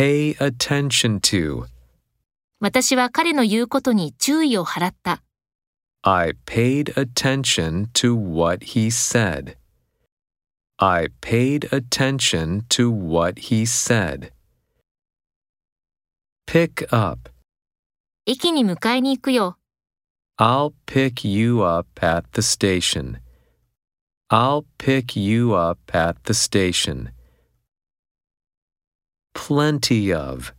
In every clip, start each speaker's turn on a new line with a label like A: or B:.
A: pay attention to.
B: 私は彼の言うことに注意を払った。
A: I paid attention to what he said. I paid attention to what he said. Pick up.
B: 駅に迎えに行くよ。
A: I'll pick you up at the station. I'll pick you up at the station. Plenty of.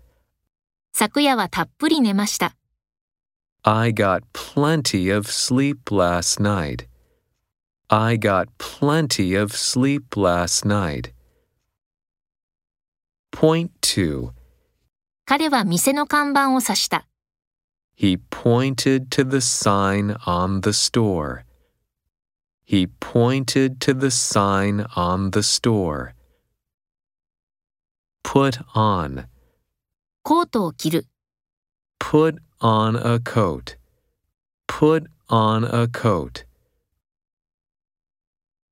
B: 昨夜はたっぷり寝ました。
A: I got plenty of sleep last night. I got plenty of sleep last night. Point two.
B: 彼は店の看板を指した。
A: He pointed to the sign on the store. He pointed to the sign on the store. Put on.
B: コートを着る。
A: Put on a coat. Put on a coat.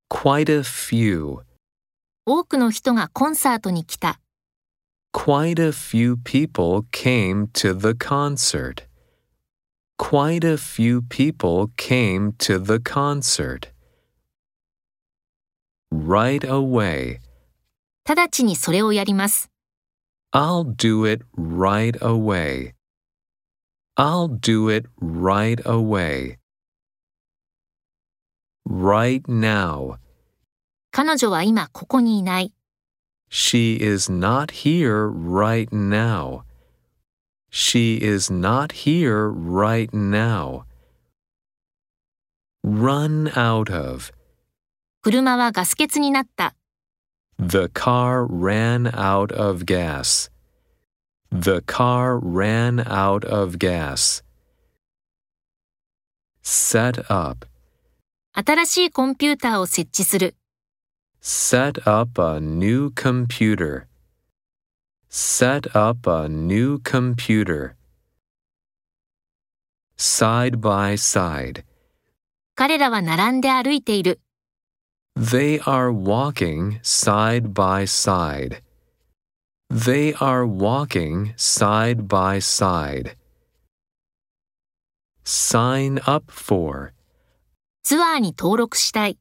A: Quite a few.
B: 多くの人がコンサートに来た。
A: Quite a few people came to the concert. Quite a few people came to the concert. Right away.
B: 直ちにそれをやります。
A: I'll do it right away. I'll do it right away. Right now.
B: 彼女は今ここにいない。
A: She is not here right now. She is not here right now. Run out of.
B: 車はガス欠になった。
A: The car ran out of gas. The car ran out of gas. Set up.
B: 新しいコンピューターを設置する。
A: Set up a new computer. Set up a new computer. Side by side.
B: 彼らは並んで歩いている。
A: They are walking side by side. They are walking side by side. Sign up for.
B: ツアーに登録したい。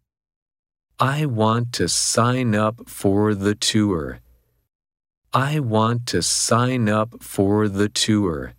A: I want to sign up for the tour. I want to sign up for the tour.